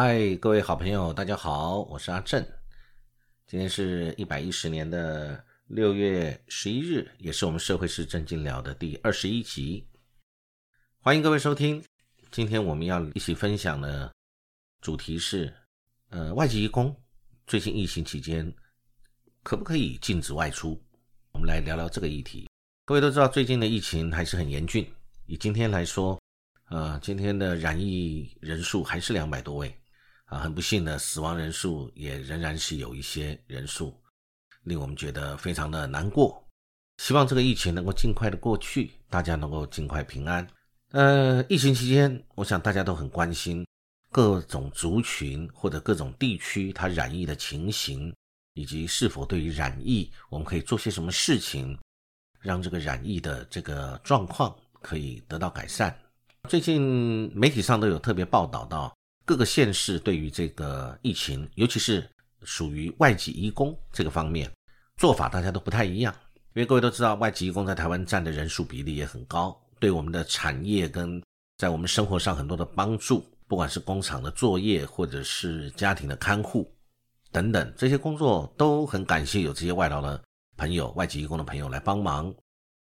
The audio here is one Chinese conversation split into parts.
嗨，各位好朋友，大家好，我是阿正。今天是一百一十年的六月十一日，也是我们社会是正经聊的第二十一集。欢迎各位收听。今天我们要一起分享的主题是：呃，外籍移工最近疫情期间可不可以禁止外出？我们来聊聊这个议题。各位都知道，最近的疫情还是很严峻。以今天来说，呃，今天的染疫人数还是两百多位，啊，很不幸的死亡人数也仍然是有一些人数，令我们觉得非常的难过。希望这个疫情能够尽快的过去，大家能够尽快平安。呃，疫情期间，我想大家都很关心各种族群或者各种地区它染疫的情形，以及是否对于染疫我们可以做些什么事情。让这个染疫的这个状况可以得到改善。最近媒体上都有特别报道到各个县市对于这个疫情，尤其是属于外籍移工这个方面做法，大家都不太一样。因为各位都知道，外籍移工在台湾占的人数比例也很高，对我们的产业跟在我们生活上很多的帮助，不管是工厂的作业或者是家庭的看护等等这些工作，都很感谢有这些外劳的。朋友，外籍义工的朋友来帮忙，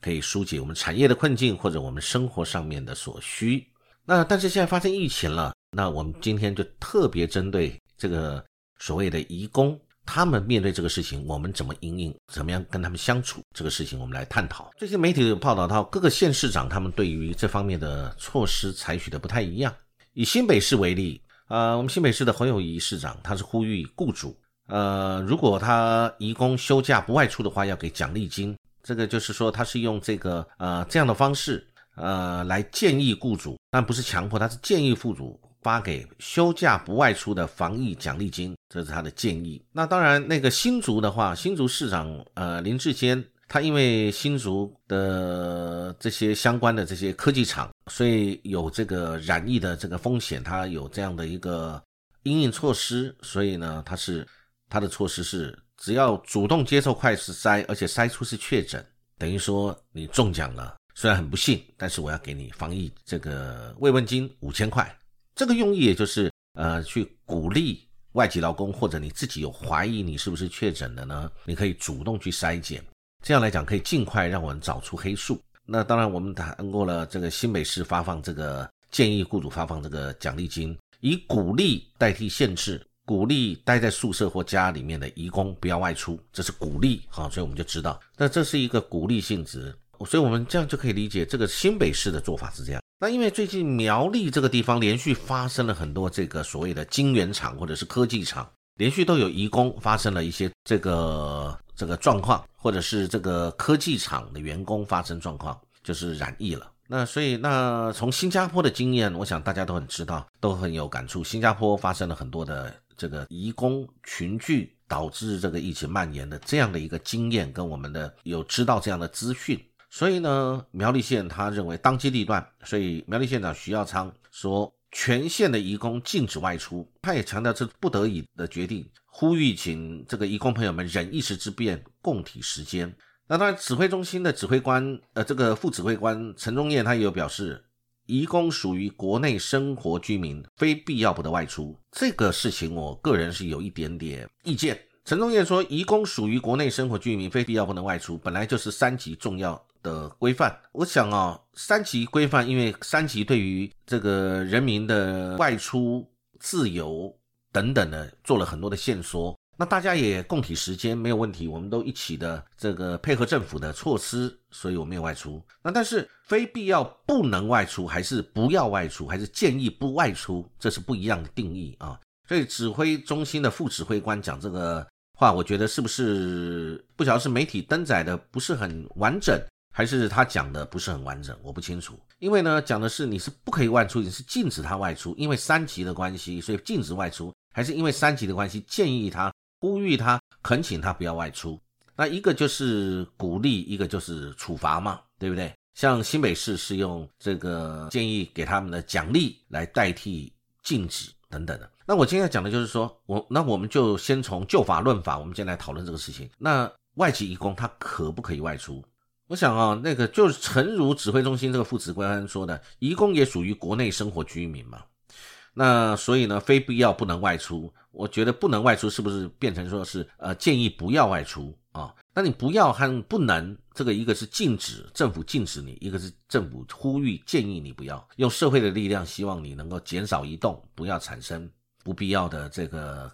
可以疏解我们产业的困境或者我们生活上面的所需。那但是现在发生疫情了，那我们今天就特别针对这个所谓的移工，他们面对这个事情，我们怎么应应，怎么样跟他们相处，这个事情我们来探讨。最近媒体有报道到各个县市长他们对于这方面的措施采取的不太一样。以新北市为例，呃，我们新北市的侯友谊市长他是呼吁雇主。呃，如果他移工休假不外出的话，要给奖励金。这个就是说，他是用这个呃这样的方式，呃来建议雇主，但不是强迫，他是建议雇主发给休假不外出的防疫奖励金，这是他的建议。那当然，那个新竹的话，新竹市长呃林志坚，他因为新竹的这些相关的这些科技厂，所以有这个染疫的这个风险，他有这样的一个应应措施，所以呢，他是。他的措施是，只要主动接受快速筛，而且筛出是确诊，等于说你中奖了。虽然很不幸，但是我要给你防疫这个慰问金五千块。这个用意也就是，呃，去鼓励外籍劳工或者你自己有怀疑你是不是确诊的呢？你可以主动去筛检，这样来讲可以尽快让我们找出黑数。那当然，我们谈过了这个新北市发放这个建议雇主发放这个奖励金，以鼓励代替限制。鼓励待在宿舍或家里面的移工不要外出，这是鼓励哈，所以我们就知道，那这是一个鼓励性质，所以我们这样就可以理解这个新北市的做法是这样。那因为最近苗栗这个地方连续发生了很多这个所谓的晶圆厂或者是科技厂，连续都有移工发生了一些这个这个状况，或者是这个科技厂的员工发生状况，就是染疫了。那所以，那从新加坡的经验，我想大家都很知道，都很有感触。新加坡发生了很多的这个移工群聚，导致这个疫情蔓延的这样的一个经验，跟我们的有知道这样的资讯。所以呢，苗栗县他认为当机立断，所以苗栗县长徐耀昌说，全县的移工禁止外出。他也强调这是不得已的决定，呼吁请这个移工朋友们忍一时之变，共体时间。那当然，指挥中心的指挥官，呃，这个副指挥官陈忠燕他也有表示，移工属于国内生活居民，非必要不得外出。这个事情，我个人是有一点点意见。陈忠燕说，移工属于国内生活居民，非必要不能外出，本来就是三级重要的规范。我想啊，三级规范，因为三级对于这个人民的外出自由等等的，做了很多的限缩。那大家也共体时间没有问题，我们都一起的这个配合政府的措施，所以我没有外出。那但是非必要不能外出，还是不要外出，还是建议不外出，这是不一样的定义啊。所以指挥中心的副指挥官讲这个话，我觉得是不是不晓得是媒体登载的不是很完整，还是他讲的不是很完整，我不清楚。因为呢，讲的是你是不可以外出，你是禁止他外出，因为三级的关系，所以禁止外出，还是因为三级的关系建议他。呼吁他，恳请他不要外出。那一个就是鼓励，一个就是处罚嘛，对不对？像新北市是用这个建议给他们的奖励来代替禁止等等的。那我今天要讲的就是说，我那我们就先从旧法论法，我们先来讨论这个事情。那外籍义工他可不可以外出？我想啊，那个就是诚如指挥中心这个副指挥官说的，移工也属于国内生活居民嘛。那所以呢，非必要不能外出。我觉得不能外出，是不是变成说是呃建议不要外出啊？那你不要和不能，这个一个是禁止政府禁止你，一个是政府呼吁建议你不要用社会的力量，希望你能够减少移动，不要产生不必要的这个。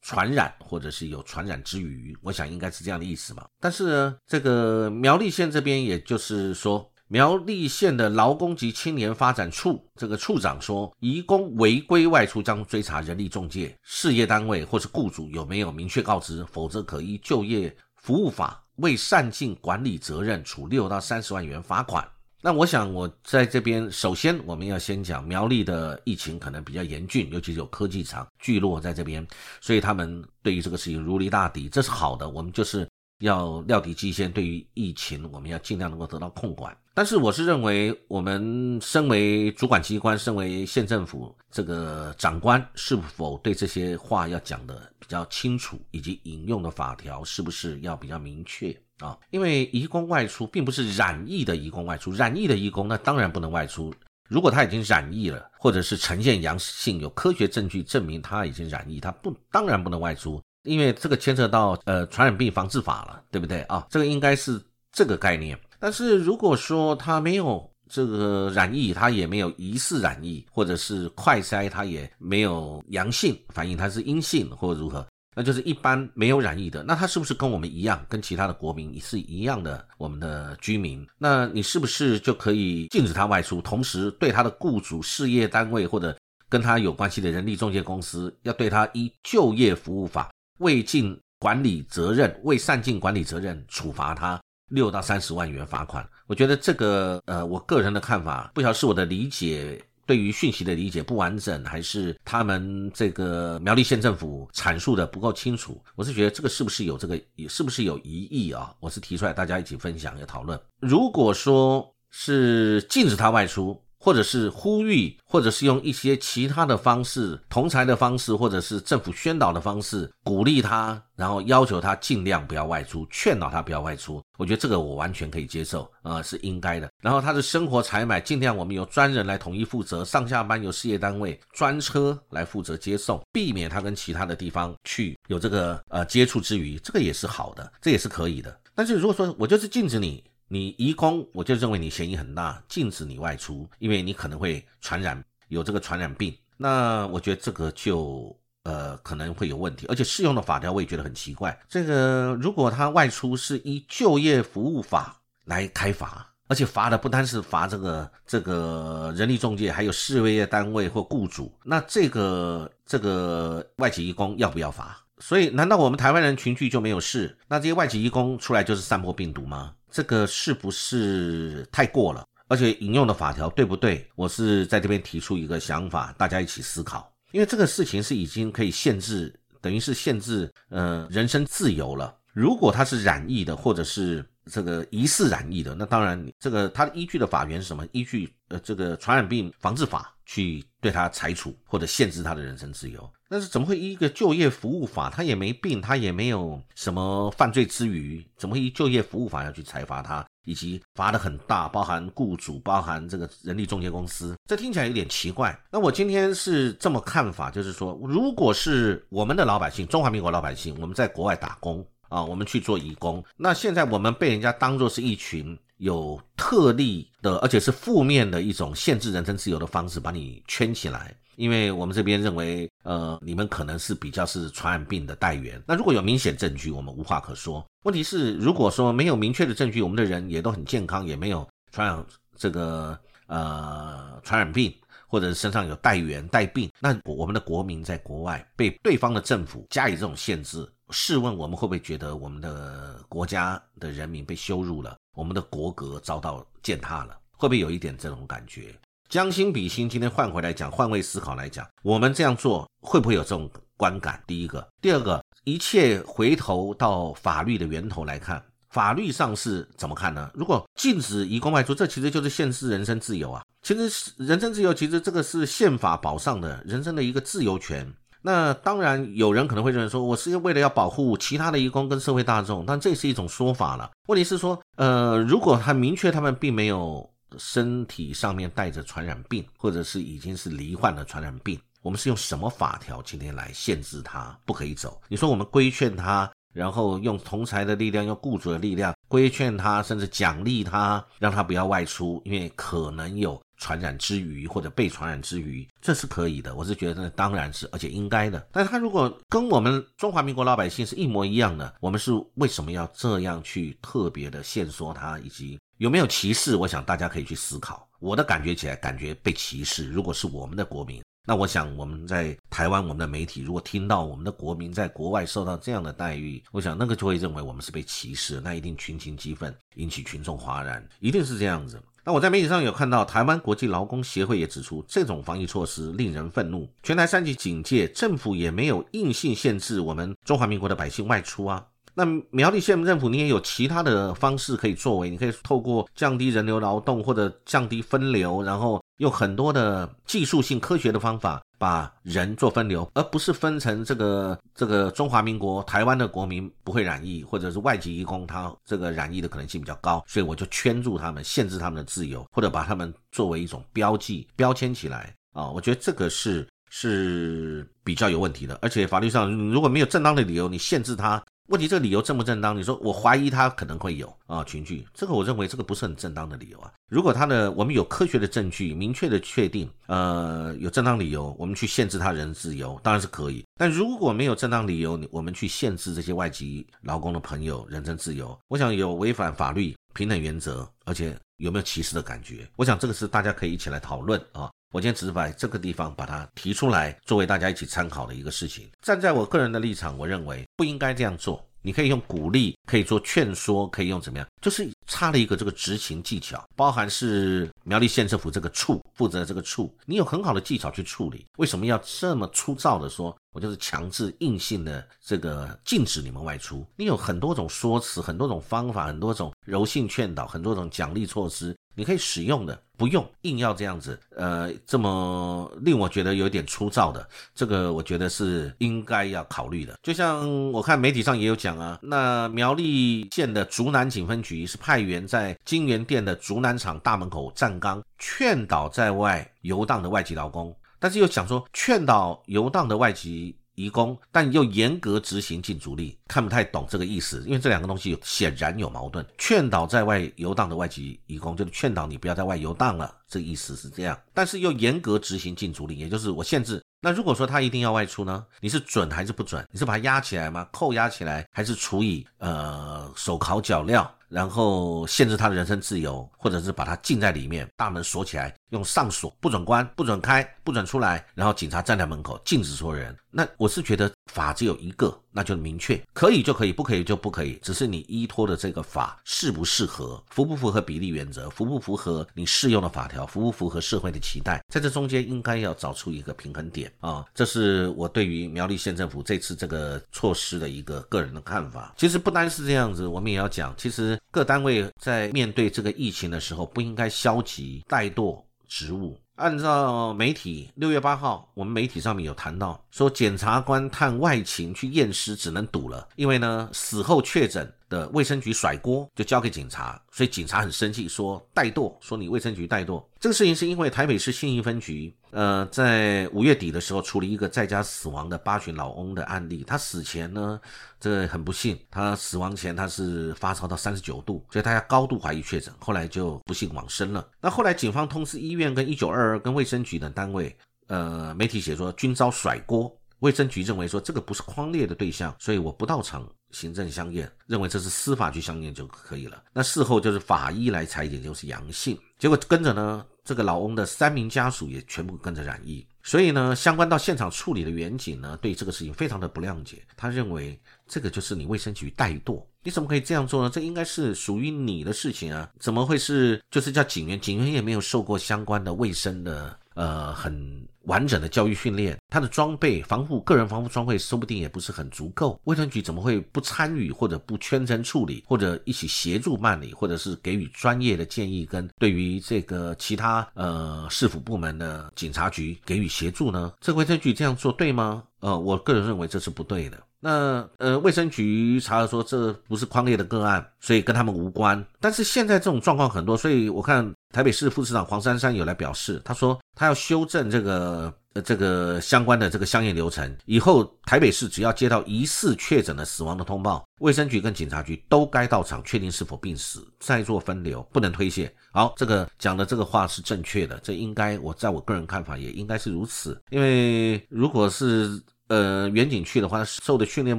传染或者是有传染之余，我想应该是这样的意思嘛。但是呢，这个苗栗县这边，也就是说苗栗县的劳工及青年发展处这个处长说，移工违规外出将追查人力中介、事业单位或是雇主有没有明确告知，否则可依就业服务法未善尽管理责任，处六到三十万元罚款。那我想，我在这边首先我们要先讲苗栗的疫情可能比较严峻，尤其是有科技厂聚落在这边，所以他们对于这个事情如临大敌，这是好的。我们就是要料敌机先，对于疫情我们要尽量能够得到控管。但是我是认为，我们身为主管机关，身为县政府这个长官，是否对这些话要讲的比较清楚，以及引用的法条是不是要比较明确？啊，因为移工外出并不是染疫的移工外出，染疫的移工那当然不能外出。如果他已经染疫了，或者是呈现阳性，有科学证据证明他已经染疫，他不当然不能外出，因为这个牵涉到呃传染病防治法了，对不对啊？这个应该是这个概念。但是如果说他没有这个染疫，他也没有疑似染疫，或者是快筛他也没有阳性反应，他是阴性或者如何？那就是一般没有染疫的，那他是不是跟我们一样，跟其他的国民是一样的？我们的居民，那你是不是就可以禁止他外出？同时对他的雇主、事业单位或者跟他有关系的人力中介公司，要对他依就业服务法未尽管理责任、未善尽管理责任，处罚他六到三十万元罚款？我觉得这个，呃，我个人的看法，不晓得是我的理解。对于讯息的理解不完整，还是他们这个苗栗县政府阐述的不够清楚？我是觉得这个是不是有这个，是不是有疑义啊？我是提出来大家一起分享、要讨论。如果说是禁止他外出。或者是呼吁，或者是用一些其他的方式，同财的方式，或者是政府宣导的方式，鼓励他，然后要求他尽量不要外出，劝导他不要外出。我觉得这个我完全可以接受，啊，是应该的。然后他的生活采买，尽量我们由专人来统一负责，上下班由事业单位专车来负责接送，避免他跟其他的地方去有这个呃接触之余，这个也是好的，这也是可以的。但是如果说我就是禁止你。你移工，我就认为你嫌疑很大，禁止你外出，因为你可能会传染，有这个传染病。那我觉得这个就呃可能会有问题，而且适用的法条我也觉得很奇怪。这个如果他外出是依就业服务法来开罚，而且罚的不单是罚这个这个人力中介，还有事业单位或雇主，那这个这个外籍移工要不要罚？所以难道我们台湾人群聚就没有事？那这些外籍移工出来就是散播病毒吗？这个是不是太过了？而且引用的法条对不对？我是在这边提出一个想法，大家一起思考。因为这个事情是已经可以限制，等于是限制呃人身自由了。如果他是染疫的，或者是这个疑似染疫的，那当然这个他依据的法源是什么？依据呃这个传染病防治法去对他裁处或者限制他的人身自由。但是怎么会依一个就业服务法？他也没病，他也没有什么犯罪之余，怎么会依就业服务法要去裁罚他，以及罚的很大，包含雇主，包含这个人力中介公司？这听起来有点奇怪。那我今天是这么看法，就是说，如果是我们的老百姓，中华民国老百姓，我们在国外打工啊，我们去做义工，那现在我们被人家当作是一群有特例的，而且是负面的一种限制人身自由的方式，把你圈起来。因为我们这边认为，呃，你们可能是比较是传染病的带源。那如果有明显证据，我们无话可说。问题是，如果说没有明确的证据，我们的人也都很健康，也没有传染这个呃传染病，或者身上有带源带病，那我们的国民在国外被对方的政府加以这种限制，试问我们会不会觉得我们的国家的人民被羞辱了，我们的国格遭到践踏了？会不会有一点这种感觉？将心比心，今天换回来讲，换位思考来讲，我们这样做会不会有这种观感？第一个，第二个，一切回头到法律的源头来看，法律上是怎么看呢？如果禁止移工外出，这其实就是限制人身自由啊！其实人身自由，其实这个是宪法保障的人身的一个自由权。那当然，有人可能会认为说，我是为了要保护其他的义工跟社会大众，但这是一种说法了。问题是说，呃，如果他明确他们并没有。身体上面带着传染病，或者是已经是罹患了传染病，我们是用什么法条今天来限制他不可以走？你说我们规劝他，然后用同财的力量，用雇主的力量规劝他，甚至奖励他，让他不要外出，因为可能有。传染之余或者被传染之余，这是可以的。我是觉得当然是，而且应该的。但是他如果跟我们中华民国老百姓是一模一样的，我们是为什么要这样去特别的限缩他，以及有没有歧视？我想大家可以去思考。我的感觉起来，感觉被歧视。如果是我们的国民，那我想我们在台湾，我们的媒体如果听到我们的国民在国外受到这样的待遇，我想那个就会认为我们是被歧视，那一定群情激愤，引起群众哗然，一定是这样子。那我在媒体上有看到，台湾国际劳工协会也指出，这种防疫措施令人愤怒。全台三级警戒，政府也没有硬性限制我们中华民国的百姓外出啊。那苗栗县政府，你也有其他的方式可以作为，你可以透过降低人流劳动或者降低分流，然后。用很多的技术性、科学的方法把人做分流，而不是分成这个这个中华民国台湾的国民不会染疫，或者是外籍移工他这个染疫的可能性比较高，所以我就圈住他们，限制他们的自由，或者把他们作为一种标记标签起来啊，我觉得这个是是比较有问题的，而且法律上如果没有正当的理由，你限制他。问题这个理由正不正当？你说我怀疑他可能会有啊群聚，这个我认为这个不是很正当的理由啊。如果他的我们有科学的证据，明确的确定，呃有正当理由，我们去限制他人自由当然是可以。但如果没有正当理由，我们去限制这些外籍劳工的朋友人身自由，我想有违反法律平等原则，而且有没有歧视的感觉？我想这个是大家可以一起来讨论啊。我今天只是把这个地方把它提出来，作为大家一起参考的一个事情。站在我个人的立场，我认为不应该这样做。你可以用鼓励，可以做劝说，可以用怎么样？就是差了一个这个执行技巧，包含是苗栗县政府这个处负责这个处，你有很好的技巧去处理。为什么要这么粗糙的说？我就是强制硬性的这个禁止你们外出。你有很多种说辞，很多种方法，很多种柔性劝导，很多种奖励措施。你可以使用的，不用硬要这样子，呃，这么令我觉得有点粗糙的，这个我觉得是应该要考虑的。就像我看媒体上也有讲啊，那苗栗县的竹南警分局是派员在金源店的竹南厂大门口站岗，劝导在外游荡的外籍劳工，但是又讲说劝导游荡的外籍。移工，但又严格执行禁足令，看不太懂这个意思，因为这两个东西显然有矛盾。劝导在外游荡的外籍移工，就是劝导你不要在外游荡了，这意思是这样。但是又严格执行禁足令，也就是我限制。那如果说他一定要外出呢？你是准还是不准？你是把他压起来吗？扣押起来，还是处以呃手铐脚镣，然后限制他的人身自由，或者是把他禁在里面，大门锁起来？用上锁，不准关，不准开，不准出来，然后警察站在门口，禁止所有人。那我是觉得法只有一个，那就明确，可以就可以，不可以就不可以。只是你依托的这个法适不适合，符不符合比例原则，符不符合你适用的法条，符不符合社会的期待，在这中间应该要找出一个平衡点啊。这是我对于苗栗县政府这次这个措施的一个个人的看法。其实不单是这样子，我们也要讲，其实各单位在面对这个疫情的时候，不应该消极怠惰。职务。按照媒体六月八号，我们媒体上面有谈到说，检察官探外勤去验尸只能赌了，因为呢死后确诊的卫生局甩锅就交给警察，所以警察很生气，说怠惰，说你卫生局怠惰。这个事情是因为台北市信义分局。呃，在五月底的时候，处理一个在家死亡的八旬老翁的案例。他死前呢，这很不幸，他死亡前他是发烧到三十九度，所以大家高度怀疑确诊，后来就不幸往生了。那后来警方通知医院跟一九二二跟卫生局等单位，呃，媒体写说均遭甩锅。卫生局认为说这个不是框列的对象，所以我不到场行政相验，认为这是司法局相验就可以了。那事后就是法医来裁剪就是阳性，结果跟着呢。这个老翁的三名家属也全部跟着染疫，所以呢，相关到现场处理的远警呢，对这个事情非常的不谅解。他认为这个就是你卫生局怠惰，你怎么可以这样做呢？这应该是属于你的事情啊，怎么会是就是叫警员？警员也没有受过相关的卫生的呃很。完整的教育训练，他的装备防护个人防护装备说不定也不是很足够。卫生局怎么会不参与或者不全程处理，或者一起协助办理，或者是给予专业的建议，跟对于这个其他呃市府部门的警察局给予协助呢？这卫生局这样做对吗？呃，我个人认为这是不对的。那呃，卫生局查了说这不是框列的个案，所以跟他们无关。但是现在这种状况很多，所以我看台北市副市长黄珊珊有来表示，他说他要修正这个呃这个相关的这个相应流程，以后台北市只要接到疑似确诊的死亡的通报，卫生局跟警察局都该到场确定是否病死，再做分流，不能推卸。好，这个讲的这个话是正确的，这应该我在我个人看法也应该是如此，因为如果是。呃，远景去的话，受的训练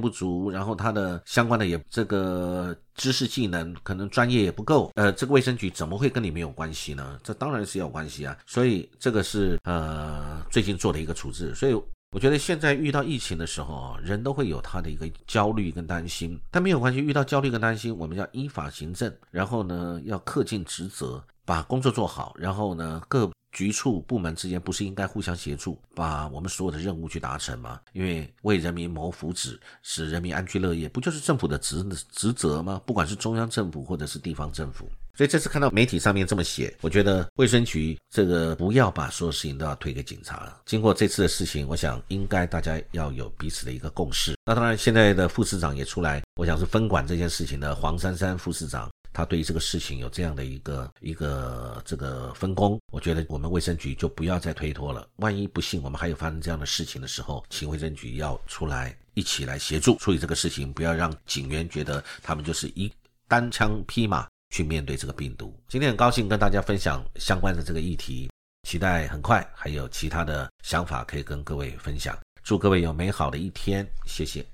不足，然后他的相关的也这个知识技能可能专业也不够，呃，这个卫生局怎么会跟你没有关系呢？这当然是有关系啊，所以这个是呃最近做的一个处置，所以我觉得现在遇到疫情的时候啊，人都会有他的一个焦虑跟担心，但没有关系，遇到焦虑跟担心，我们要依法行政，然后呢要恪尽职责，把工作做好，然后呢各。局处部门之间不是应该互相协助，把我们所有的任务去达成吗？因为为人民谋福祉，使人民安居乐业，不就是政府的职职责吗？不管是中央政府或者是地方政府，所以这次看到媒体上面这么写，我觉得卫生局这个不要把所有事情都要推给警察了。经过这次的事情，我想应该大家要有彼此的一个共识。那当然，现在的副市长也出来，我想是分管这件事情的黄珊珊副市长。他对于这个事情有这样的一个一个这个分工，我觉得我们卫生局就不要再推脱了。万一不幸我们还有发生这样的事情的时候，请卫生局要出来一起来协助处理这个事情，不要让警员觉得他们就是一单枪匹马去面对这个病毒。今天很高兴跟大家分享相关的这个议题，期待很快还有其他的想法可以跟各位分享。祝各位有美好的一天，谢谢。